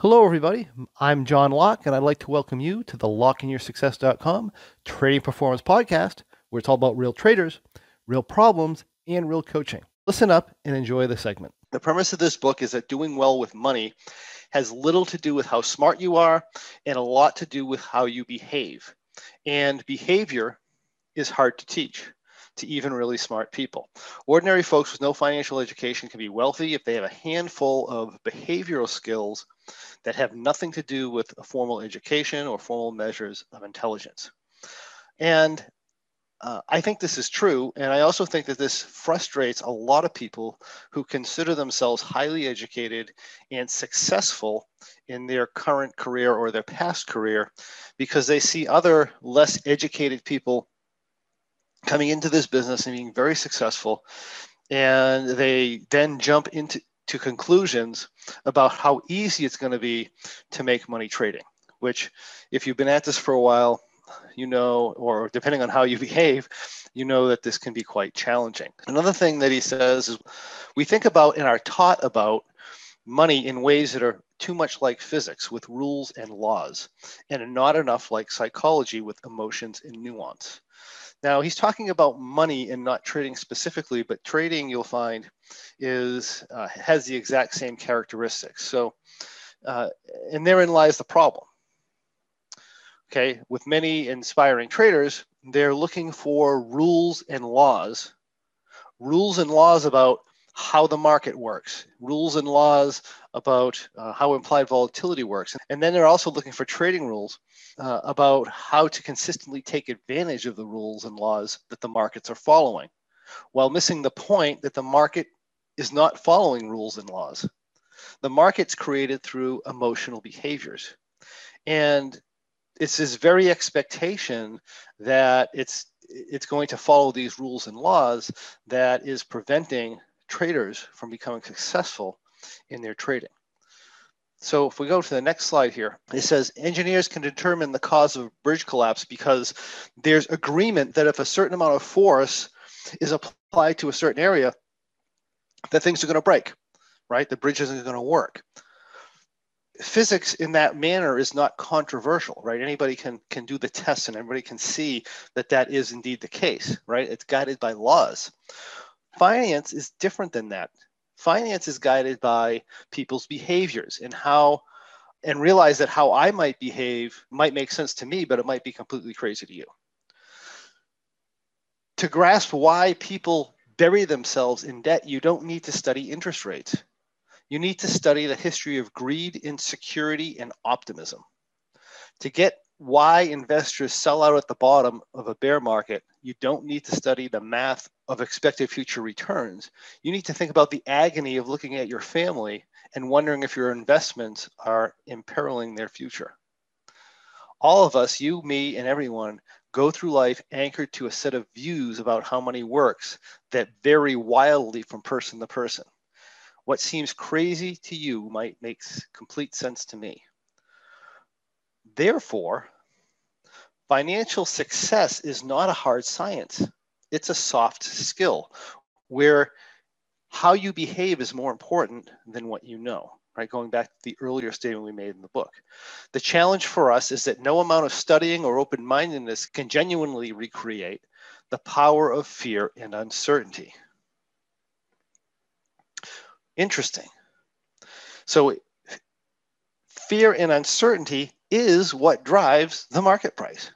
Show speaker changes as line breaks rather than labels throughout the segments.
Hello, everybody. I'm John Locke, and I'd like to welcome you to the LockeInYourSuccess.com Trading Performance Podcast, where it's all about real traders, real problems, and real coaching. Listen up and enjoy the segment.
The premise of this book is that doing well with money has little to do with how smart you are and a lot to do with how you behave. And behavior is hard to teach to even really smart people. Ordinary folks with no financial education can be wealthy if they have a handful of behavioral skills that have nothing to do with a formal education or formal measures of intelligence. And uh, I think this is true. And I also think that this frustrates a lot of people who consider themselves highly educated and successful in their current career or their past career because they see other less educated people coming into this business and being very successful. And they then jump into to conclusions about how easy it's going to be to make money trading, which, if you've been at this for a while, you know, or depending on how you behave, you know that this can be quite challenging. Another thing that he says is we think about and are taught about money in ways that are too much like physics with rules and laws, and not enough like psychology with emotions and nuance. Now, he's talking about money and not trading specifically, but trading you'll find is uh, has the exact same characteristics. So, uh, and therein lies the problem. Okay, with many inspiring traders, they're looking for rules and laws, rules and laws about how the market works, rules and laws about uh, how implied volatility works. And then they're also looking for trading rules uh, about how to consistently take advantage of the rules and laws that the markets are following, while missing the point that the market is not following rules and laws. The market's created through emotional behaviors. And it's this very expectation that it's it's going to follow these rules and laws that is preventing traders from becoming successful in their trading. So if we go to the next slide here, it says engineers can determine the cause of bridge collapse because there's agreement that if a certain amount of force is applied to a certain area, that things are going to break, right? The bridge isn't going to work. Physics in that manner is not controversial, right? Anybody can can do the tests and everybody can see that that is indeed the case, right? It's guided by laws. Finance is different than that. Finance is guided by people's behaviors and how, and realize that how I might behave might make sense to me, but it might be completely crazy to you. To grasp why people bury themselves in debt, you don't need to study interest rates. You need to study the history of greed, insecurity, and optimism. To get why investors sell out at the bottom of a bear market, you don't need to study the math of expected future returns. You need to think about the agony of looking at your family and wondering if your investments are imperiling their future. All of us, you, me, and everyone, go through life anchored to a set of views about how money works that vary wildly from person to person. What seems crazy to you might make complete sense to me. Therefore, financial success is not a hard science, it's a soft skill where how you behave is more important than what you know. Right, going back to the earlier statement we made in the book. The challenge for us is that no amount of studying or open mindedness can genuinely recreate the power of fear and uncertainty. Interesting. So, fear and uncertainty is what drives the market price.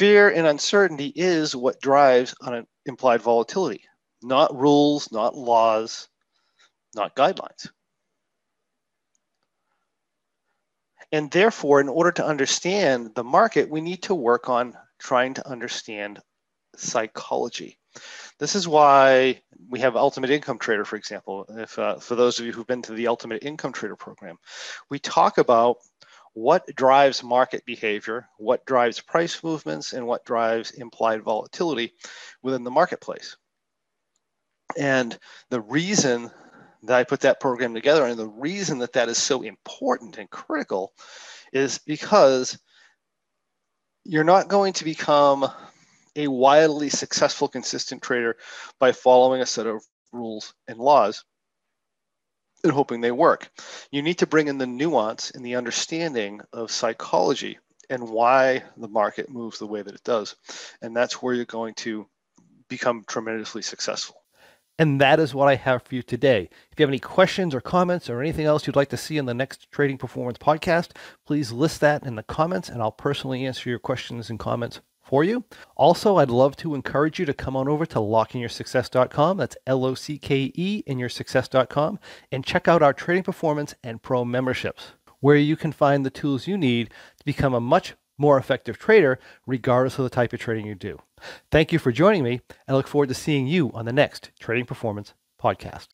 Fear and uncertainty is what drives on implied volatility, not rules, not laws, not guidelines. And therefore, in order to understand the market, we need to work on trying to understand psychology. This is why we have Ultimate Income Trader, for example. If uh, for those of you who've been to the Ultimate Income Trader program, we talk about what drives market behavior, what drives price movements, and what drives implied volatility within the marketplace. And the reason that I put that program together and the reason that that is so important and critical is because you're not going to become a wildly successful, consistent trader by following a set of rules and laws. And hoping they work. You need to bring in the nuance and the understanding of psychology and why the market moves the way that it does. And that's where you're going to become tremendously successful.
And that is what I have for you today. If you have any questions or comments or anything else you'd like to see in the next Trading Performance podcast, please list that in the comments and I'll personally answer your questions and comments for you. Also, I'd love to encourage you to come on over to lockeinyoursuccess.com. That's L O C K E in your success.com and check out our trading performance and pro memberships, where you can find the tools you need to become a much more effective trader, regardless of the type of trading you do. Thank you for joining me. I look forward to seeing you on the next Trading Performance podcast.